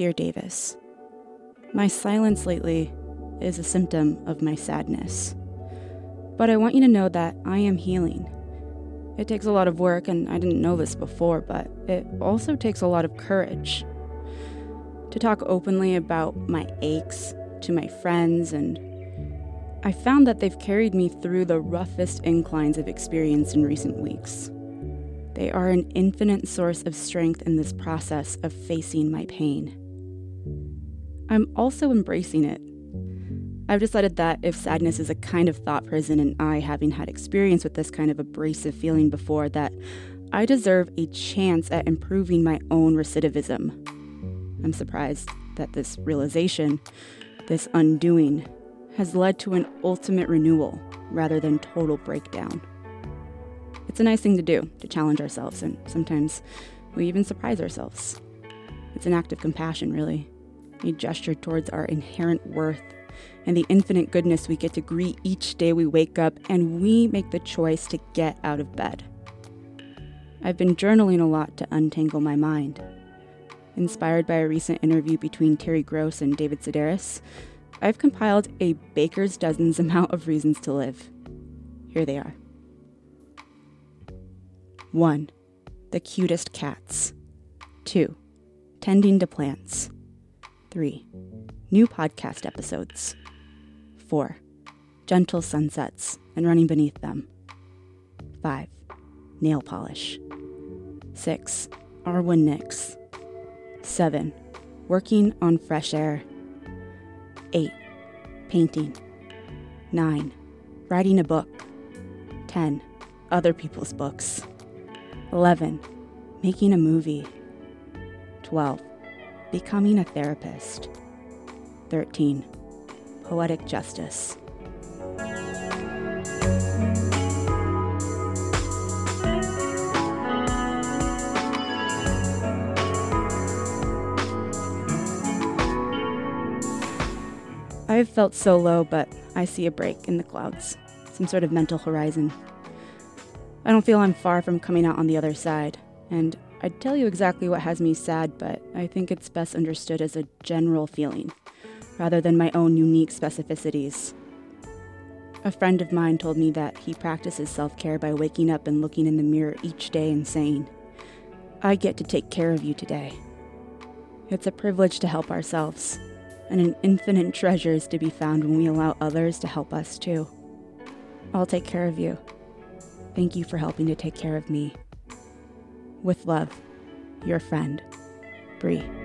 Dear Davis, My silence lately is a symptom of my sadness. But I want you to know that I am healing. It takes a lot of work, and I didn't know this before, but it also takes a lot of courage to talk openly about my aches to my friends, and I found that they've carried me through the roughest inclines I've experienced in recent weeks. They are an infinite source of strength in this process of facing my pain. I'm also embracing it. I've decided that if sadness is a kind of thought prison, and I, having had experience with this kind of abrasive feeling before, that I deserve a chance at improving my own recidivism. I'm surprised that this realization, this undoing, has led to an ultimate renewal rather than total breakdown. It's a nice thing to do, to challenge ourselves, and sometimes we even surprise ourselves. It's an act of compassion, really, a gesture towards our inherent worth and the infinite goodness we get to greet each day we wake up and we make the choice to get out of bed. I've been journaling a lot to untangle my mind. Inspired by a recent interview between Terry Gross and David Sedaris, I've compiled a baker's dozens amount of reasons to live. Here they are. 1. The cutest cats. 2. Tending to plants. 3. New podcast episodes. 4. Gentle sunsets and running beneath them. 5. Nail polish. 6. Arwen Nix. 7. Working on fresh air. 8. Painting. 9. Writing a book. 10. Other people's books. 11. Making a movie. 12. Becoming a therapist. 13. Poetic justice. I've felt so low, but I see a break in the clouds, some sort of mental horizon. I don't feel I'm far from coming out on the other side, and I'd tell you exactly what has me sad, but I think it's best understood as a general feeling, rather than my own unique specificities. A friend of mine told me that he practices self care by waking up and looking in the mirror each day and saying, I get to take care of you today. It's a privilege to help ourselves, and an infinite treasure is to be found when we allow others to help us too. I'll take care of you. Thank you for helping to take care of me. With love, your friend, Bree.